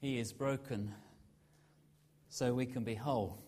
He is broken so we can be whole.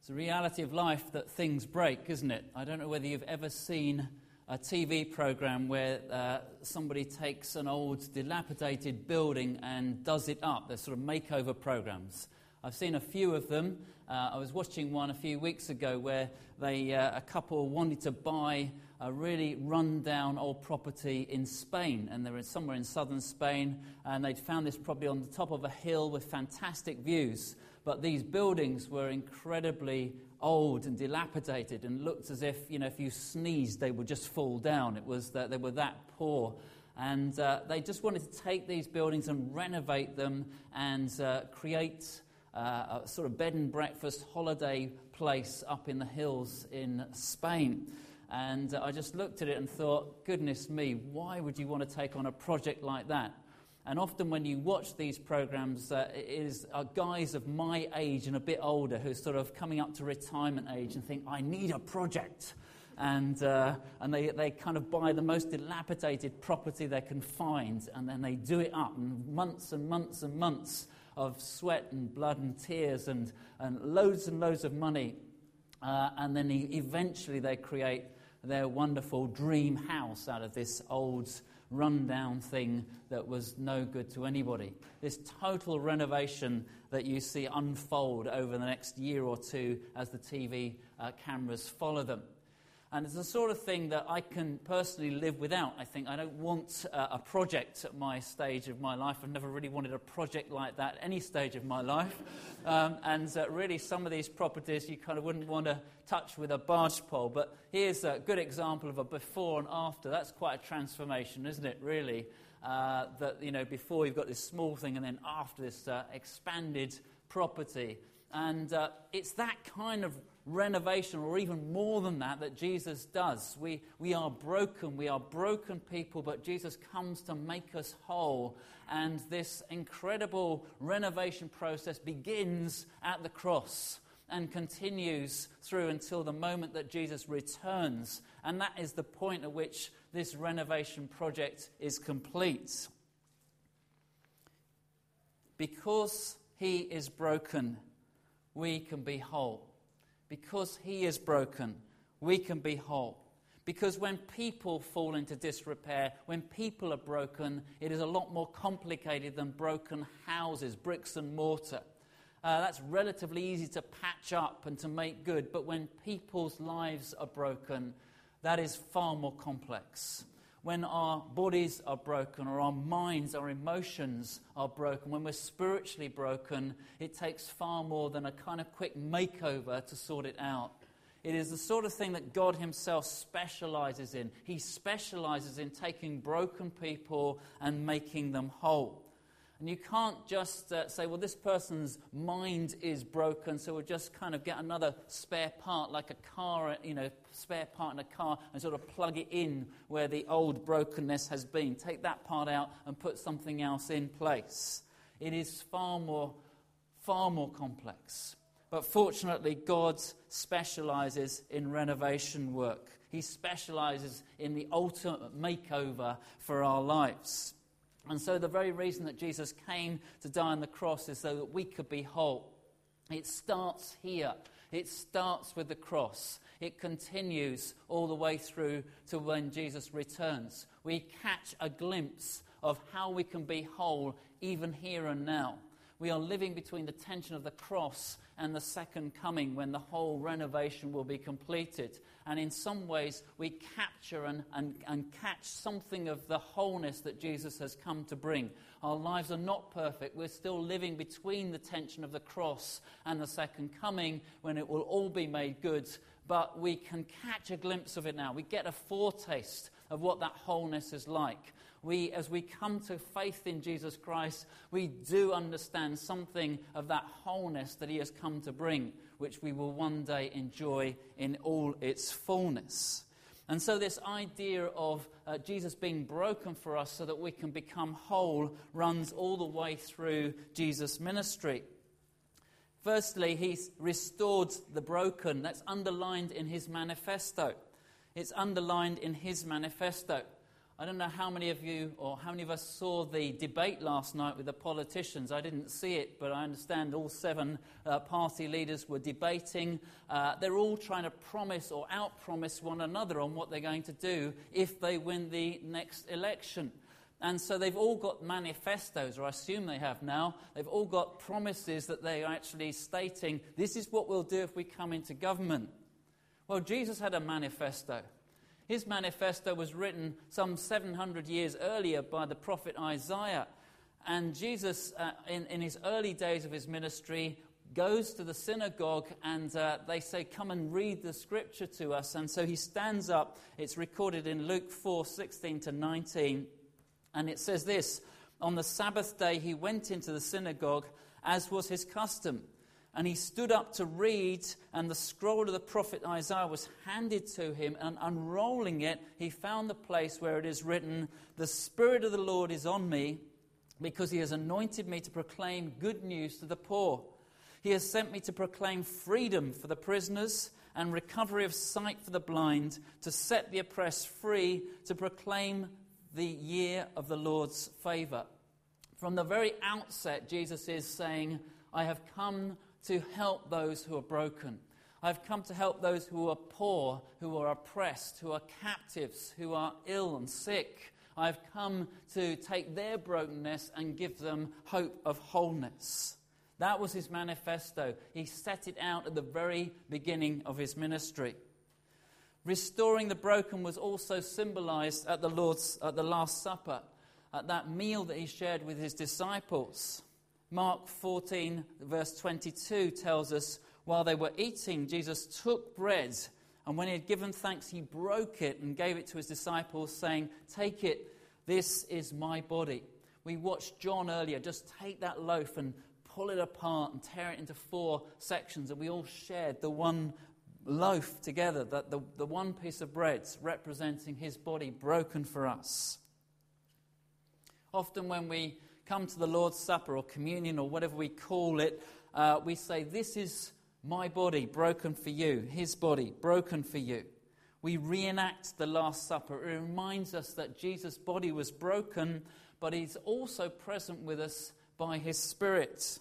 It's a reality of life that things break, isn't it? I don't know whether you've ever seen a TV program where uh, somebody takes an old, dilapidated building and does it up. They're sort of makeover programs. I've seen a few of them. Uh, I was watching one a few weeks ago where they, uh, a couple wanted to buy a really run-down old property in Spain, and they were somewhere in southern Spain, and they'd found this property on the top of a hill with fantastic views. But these buildings were incredibly old and dilapidated, and looked as if you know if you sneezed they would just fall down. It was that they were that poor. And uh, they just wanted to take these buildings and renovate them and uh, create uh, a sort of bed and breakfast holiday place up in the hills in Spain. And I just looked at it and thought, goodness me, why would you want to take on a project like that? And often when you watch these programs, uh, it is uh, guys of my age and a bit older who are sort of coming up to retirement age and think, I need a project. And, uh, and they, they kind of buy the most dilapidated property they can find and then they do it up. And months and months and months of sweat and blood and tears and, and loads and loads of money. Uh, and then eventually they create their wonderful dream house out of this old rundown thing that was no good to anybody. This total renovation that you see unfold over the next year or two as the TV uh, cameras follow them. And it's the sort of thing that I can personally live without. I think I don't want uh, a project at my stage of my life. I've never really wanted a project like that at any stage of my life. Um, and uh, really, some of these properties you kind of wouldn't want to touch with a barge pole. But here's a good example of a before and after. That's quite a transformation, isn't it, really? Uh, that, you know, before you've got this small thing, and then after this uh, expanded property. And uh, it's that kind of renovation, or even more than that, that Jesus does. We, we are broken. We are broken people, but Jesus comes to make us whole. And this incredible renovation process begins at the cross and continues through until the moment that Jesus returns. And that is the point at which this renovation project is complete. Because he is broken, we can be whole because he is broken, we can be whole. Because when people fall into disrepair, when people are broken, it is a lot more complicated than broken houses, bricks and mortar. Uh, that's relatively easy to patch up and to make good, but when people's lives are broken, that is far more complex when our bodies are broken or our minds, our emotions are broken, when we're spiritually broken, it takes far more than a kind of quick makeover to sort it out. It is the sort of thing that God Himself specializes in. He specializes in taking broken people and making them whole. And you can't just uh, say, well, this person's mind is broken, so we'll just kind of get another spare part, like a car, you know, spare part in a car, and sort of plug it in where the old brokenness has been. Take that part out and put something else in place. It is far more, far more complex. But fortunately, God specializes in renovation work. He specializes in the ultimate makeover for our lives. And so, the very reason that Jesus came to die on the cross is so that we could be whole. It starts here, it starts with the cross. It continues all the way through to when Jesus returns. We catch a glimpse of how we can be whole even here and now. We are living between the tension of the cross and the second coming when the whole renovation will be completed. And in some ways, we capture and, and, and catch something of the wholeness that Jesus has come to bring. Our lives are not perfect. We're still living between the tension of the cross and the second coming when it will all be made good. But we can catch a glimpse of it now. We get a foretaste of what that wholeness is like we, as we come to faith in Jesus Christ, we do understand something of that wholeness that He has come to bring, which we will one day enjoy in all its fullness. And so, this idea of uh, Jesus being broken for us so that we can become whole runs all the way through Jesus' ministry. Firstly, He's restored the broken. That's underlined in His manifesto. It's underlined in His manifesto. I don't know how many of you or how many of us saw the debate last night with the politicians. I didn't see it, but I understand all seven uh, party leaders were debating. Uh, they're all trying to promise or outpromise one another on what they're going to do if they win the next election. And so they've all got manifestos, or I assume they have now. They've all got promises that they are actually stating, this is what we'll do if we come into government. Well, Jesus had a manifesto. His manifesto was written some 700 years earlier by the prophet Isaiah. And Jesus, uh, in, in his early days of his ministry, goes to the synagogue and uh, they say, Come and read the scripture to us. And so he stands up. It's recorded in Luke 4 16 to 19. And it says this On the Sabbath day, he went into the synagogue, as was his custom. And he stood up to read, and the scroll of the prophet Isaiah was handed to him. And unrolling it, he found the place where it is written, The Spirit of the Lord is on me, because he has anointed me to proclaim good news to the poor. He has sent me to proclaim freedom for the prisoners and recovery of sight for the blind, to set the oppressed free, to proclaim the year of the Lord's favor. From the very outset, Jesus is saying, I have come to help those who are broken. I've come to help those who are poor, who are oppressed, who are captives, who are ill and sick. I've come to take their brokenness and give them hope of wholeness. That was his manifesto. He set it out at the very beginning of his ministry. Restoring the broken was also symbolized at the Lord's at the Last Supper, at that meal that he shared with his disciples. Mark 14, verse 22 tells us while they were eating, Jesus took bread, and when he had given thanks, he broke it and gave it to his disciples, saying, Take it, this is my body. We watched John earlier just take that loaf and pull it apart and tear it into four sections, and we all shared the one loaf together, that the, the one piece of bread representing his body broken for us. Often, when we come to the Lord's Supper or communion or whatever we call it, uh, we say, This is my body broken for you, his body broken for you. We reenact the Last Supper. It reminds us that Jesus' body was broken, but he's also present with us by his Spirit.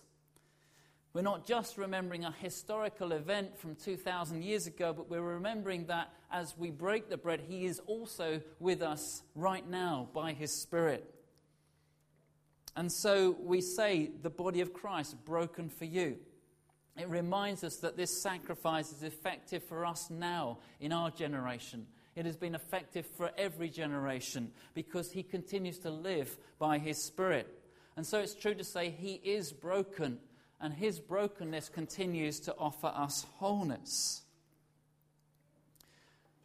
We're not just remembering a historical event from 2,000 years ago, but we're remembering that as we break the bread, he is also with us right now by his Spirit. And so we say, the body of Christ broken for you. It reminds us that this sacrifice is effective for us now in our generation. It has been effective for every generation because he continues to live by his Spirit. And so it's true to say he is broken, and his brokenness continues to offer us wholeness.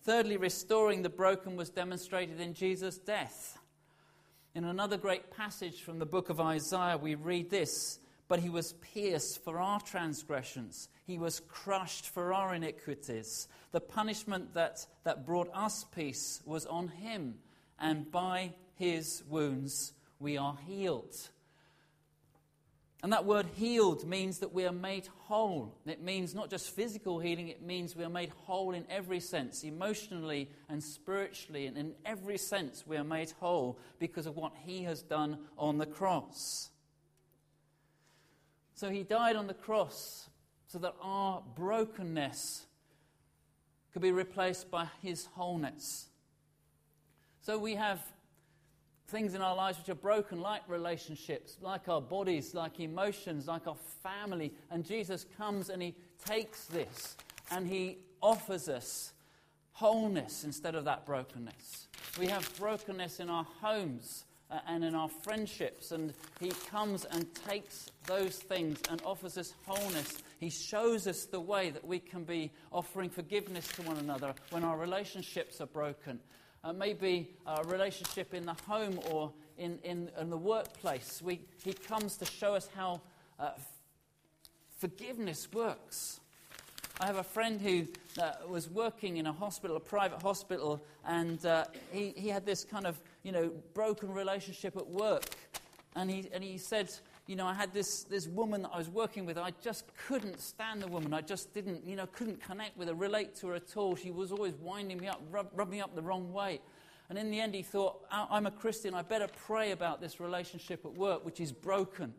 Thirdly, restoring the broken was demonstrated in Jesus' death. In another great passage from the book of Isaiah, we read this But he was pierced for our transgressions, he was crushed for our iniquities. The punishment that, that brought us peace was on him, and by his wounds we are healed. And that word healed means that we are made whole. It means not just physical healing, it means we are made whole in every sense, emotionally and spiritually, and in every sense we are made whole because of what He has done on the cross. So He died on the cross so that our brokenness could be replaced by His wholeness. So we have things in our lives which are broken, like relationships, like our bodies, like emotions, like our family. And Jesus comes and he takes this and he offers us wholeness instead of that brokenness. We have brokenness in our homes uh, and in our friendships, and he comes and takes those things and offers us wholeness. He shows us the way that we can be offering forgiveness to one another when our relationships are broken uh, maybe a relationship in the home or in, in, in the workplace. We, he comes to show us how uh, forgiveness works. I have a friend who uh, was working in a hospital, a private hospital, and uh, he, he had this kind of, you know, broken relationship at work. And he, and he said, you know, I had this, this woman that I was working with. I just couldn't stand the woman. I just didn't, you know, couldn't connect with her, relate to her at all. She was always winding me up, rub, rubbing me up the wrong way. And in the end, he thought, I'm a Christian, I better pray about this relationship at work, which is broken.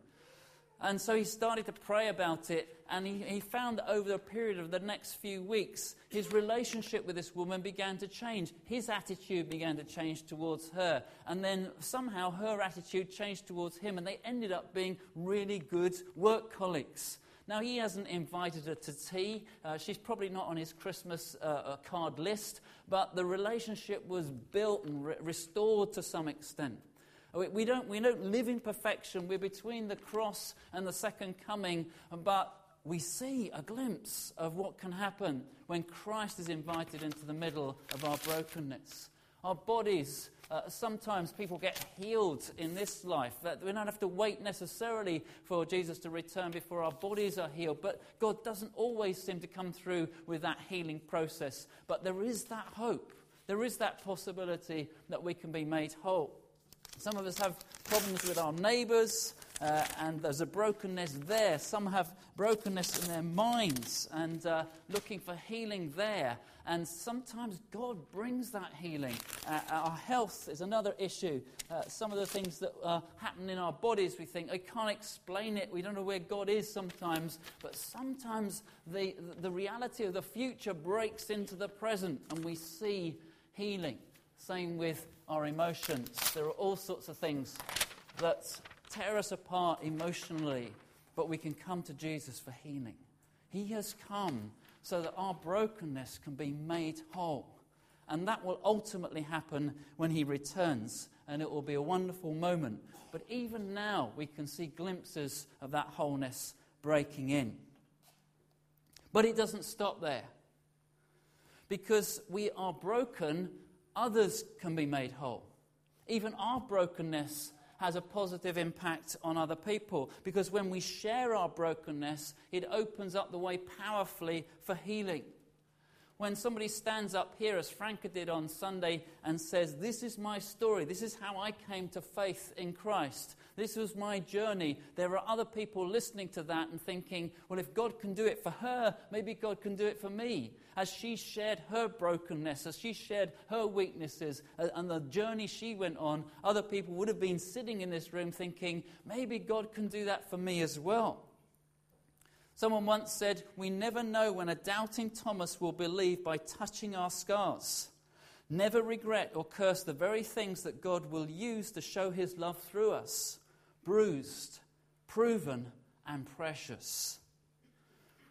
And so he started to pray about it, and he, he found that over the period of the next few weeks, his relationship with this woman began to change. His attitude began to change towards her, and then somehow her attitude changed towards him, and they ended up being really good work colleagues. Now, he hasn't invited her to tea. Uh, she's probably not on his Christmas uh, uh card list, but the relationship was built and re- restored to some extent. We don't, we don't live in perfection. We're between the cross and the second coming, but we see a glimpse of what can happen when Christ is invited into the middle of our brokenness. Our bodies, uh, sometimes people get healed in this life. That we don't have to wait necessarily for Jesus to return before our bodies are healed. But God doesn't always seem to come through with that healing process. But there is that hope. There is that possibility that we can be made whole. Some of us have problems with our neighbours, uh, and there's a brokenness there. Some have brokenness in their minds and uh, looking for healing there. And sometimes God brings that healing. Uh, our health is another issue. Uh, some of the things that uh, happen in our bodies, we think, I can't explain it. We don't know where God is sometimes. But sometimes the, the reality of the future breaks into the present and we see healing. Same with our emotions. There are all sorts of things that tear us apart emotionally, but we can come to Jesus for healing. He has come so that our brokenness can be made whole. And that will ultimately happen when he returns, and it will be a wonderful moment. But even now, we can see glimpses of that wholeness breaking in. But it doesn't stop there. Because we are broken others can be made whole. Even our brokenness has a positive impact on other people because when we share our brokenness, it opens up the way powerfully for healing. When somebody stands up here, as Franca did on Sunday, and says, This is my story, this is how I came to faith in Christ, this was my journey. There are other people listening to that and thinking, well, if God can do it for her, maybe God can do it for me. As she shared her brokenness, as she shared her weaknesses, and the journey she went on, other people would have been sitting in this room thinking, maybe God can do that for me as well. Someone once said, We never know when a doubting Thomas will believe by touching our scars. Never regret or curse the very things that God will use to show his love through us bruised, proven, and precious.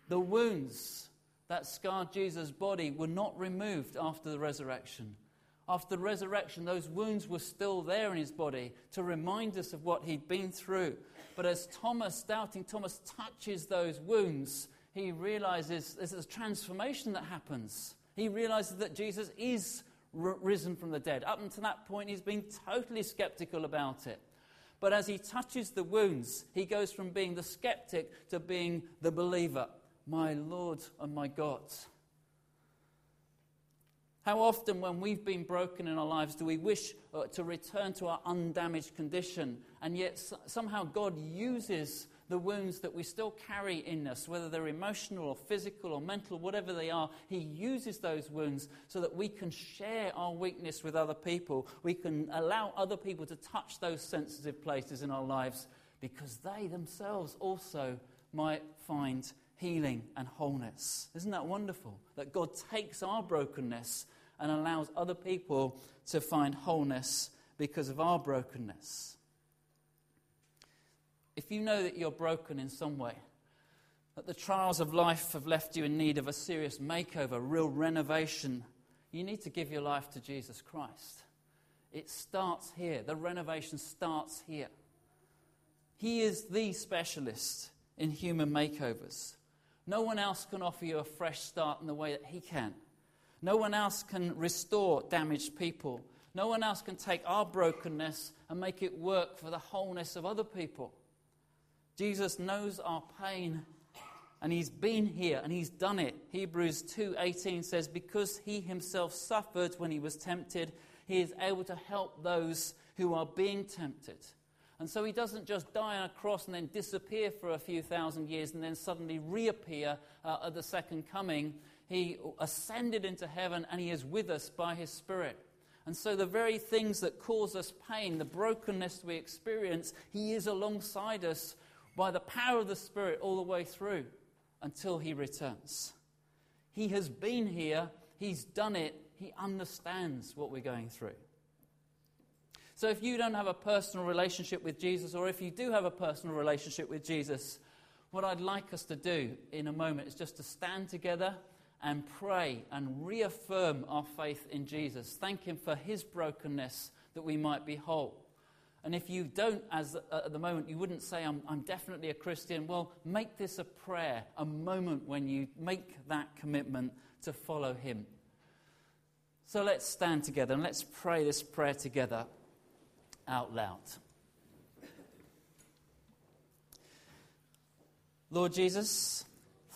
The wounds that scarred Jesus' body were not removed after the resurrection. After the resurrection, those wounds were still there in his body to remind us of what he'd been through. But as Thomas, doubting Thomas, touches those wounds, he realizes there's a transformation that happens. He realizes that Jesus is r- risen from the dead. Up until that point, he's been totally skeptical about it. But as he touches the wounds, he goes from being the skeptic to being the believer. My Lord and my God. How often, when we've been broken in our lives, do we wish uh, to return to our undamaged condition? And yet, somehow, God uses the wounds that we still carry in us, whether they're emotional or physical or mental, whatever they are, He uses those wounds so that we can share our weakness with other people. We can allow other people to touch those sensitive places in our lives because they themselves also might find healing and wholeness. Isn't that wonderful? That God takes our brokenness and allows other people to find wholeness because of our brokenness if you know that you're broken in some way, that the trials of life have left you in need of a serious makeover, real renovation, you need to give your life to Jesus Christ. It starts here. The renovation starts here. He is the specialist in human makeovers. No one else can offer you a fresh start in the way that He can. No one else can restore damaged people. No one else can take our brokenness and make it work for the wholeness of other people. Jesus knows our pain and he's been here and he's done it. Hebrews 2:18 says because he himself suffered when he was tempted, he is able to help those who are being tempted. And so he doesn't just die on a cross and then disappear for a few thousand years and then suddenly reappear uh, at the second coming. He ascended into heaven and he is with us by his spirit. And so, the very things that cause us pain, the brokenness we experience, He is alongside us by the power of the Spirit all the way through until He returns. He has been here, He's done it, He understands what we're going through. So, if you don't have a personal relationship with Jesus, or if you do have a personal relationship with Jesus, what I'd like us to do in a moment is just to stand together and pray and reaffirm our faith in Jesus. Thank Him for His brokenness that we might be whole. And if you don't, as uh, at the moment, you wouldn't say, I'm, I'm definitely a Christian, well, make this a prayer, a moment when you make that commitment to follow Him. So let's stand together and let's pray this prayer together out loud. Lord Jesus,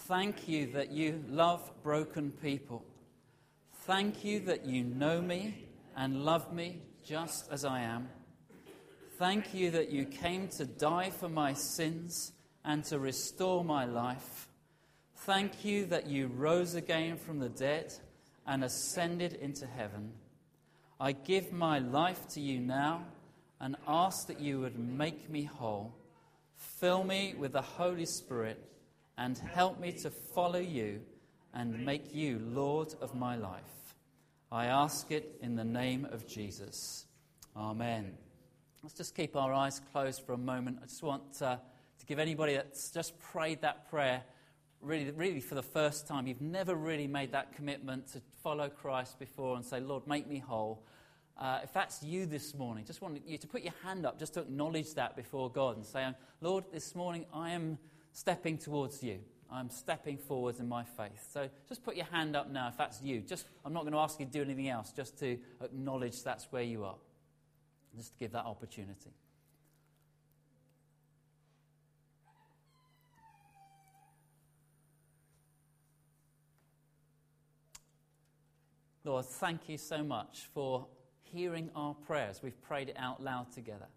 thank you that you love broken people. Thank you that you know me and love me just as I am. Thank you that you came to die for my sins and to restore my life. Thank you that you rose again from the dead and ascended into heaven. I give my life to you now and ask that you would make me whole. Fill me with the Holy Spirit and help me to follow you and make you Lord of my life. I ask it in the name of Jesus. Amen. Let's just keep our eyes closed for a moment. I just want uh, to give anybody that's just prayed that prayer really, really for the first time, you've never really made that commitment to follow Christ before and say, Lord, make me whole. Uh, if that's you this morning, just want you to put your hand up just to acknowledge that before God and say, Lord, this morning I am stepping towards you. I'm stepping forwards in my faith. So just put your hand up now if that's you. Just, I'm not going to ask you to do anything else, just to acknowledge that's where you are. Just to give that opportunity. Lord, thank you so much for hearing our prayers. We've prayed it out loud together.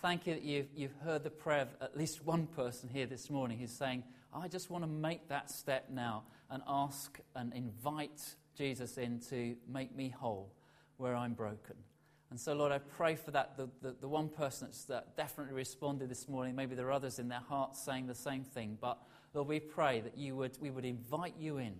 Thank you that you've, you've heard the prayer of at least one person here this morning who's saying, I just want to make that step now and ask and invite Jesus in to make me whole where I'm broken. And so, Lord, I pray for that. The, the, the one person that's that definitely responded this morning, maybe there are others in their hearts saying the same thing. But, Lord, we pray that you would, we would invite you in.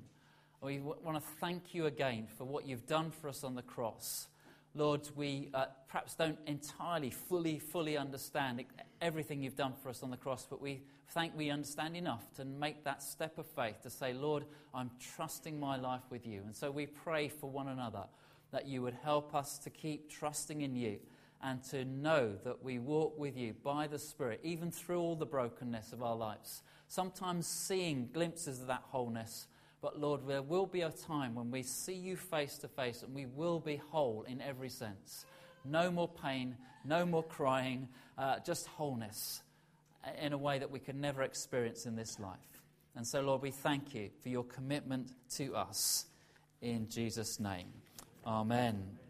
We want to thank you again for what you've done for us on the cross. Lord, we uh, perhaps don't entirely, fully, fully understand everything you've done for us on the cross, but we thank we understand enough to make that step of faith to say, Lord, I'm trusting my life with you. And so we pray for one another that you would help us to keep trusting in you and to know that we walk with you by the Spirit, even through all the brokenness of our lives. Sometimes seeing glimpses of that wholeness but Lord, there will be a time when we see you face to face and we will be whole in every sense. No more pain, no more crying, uh, just wholeness in a way that we can never experience in this life. And so, Lord, we thank you for your commitment to us in Jesus' name. Amen.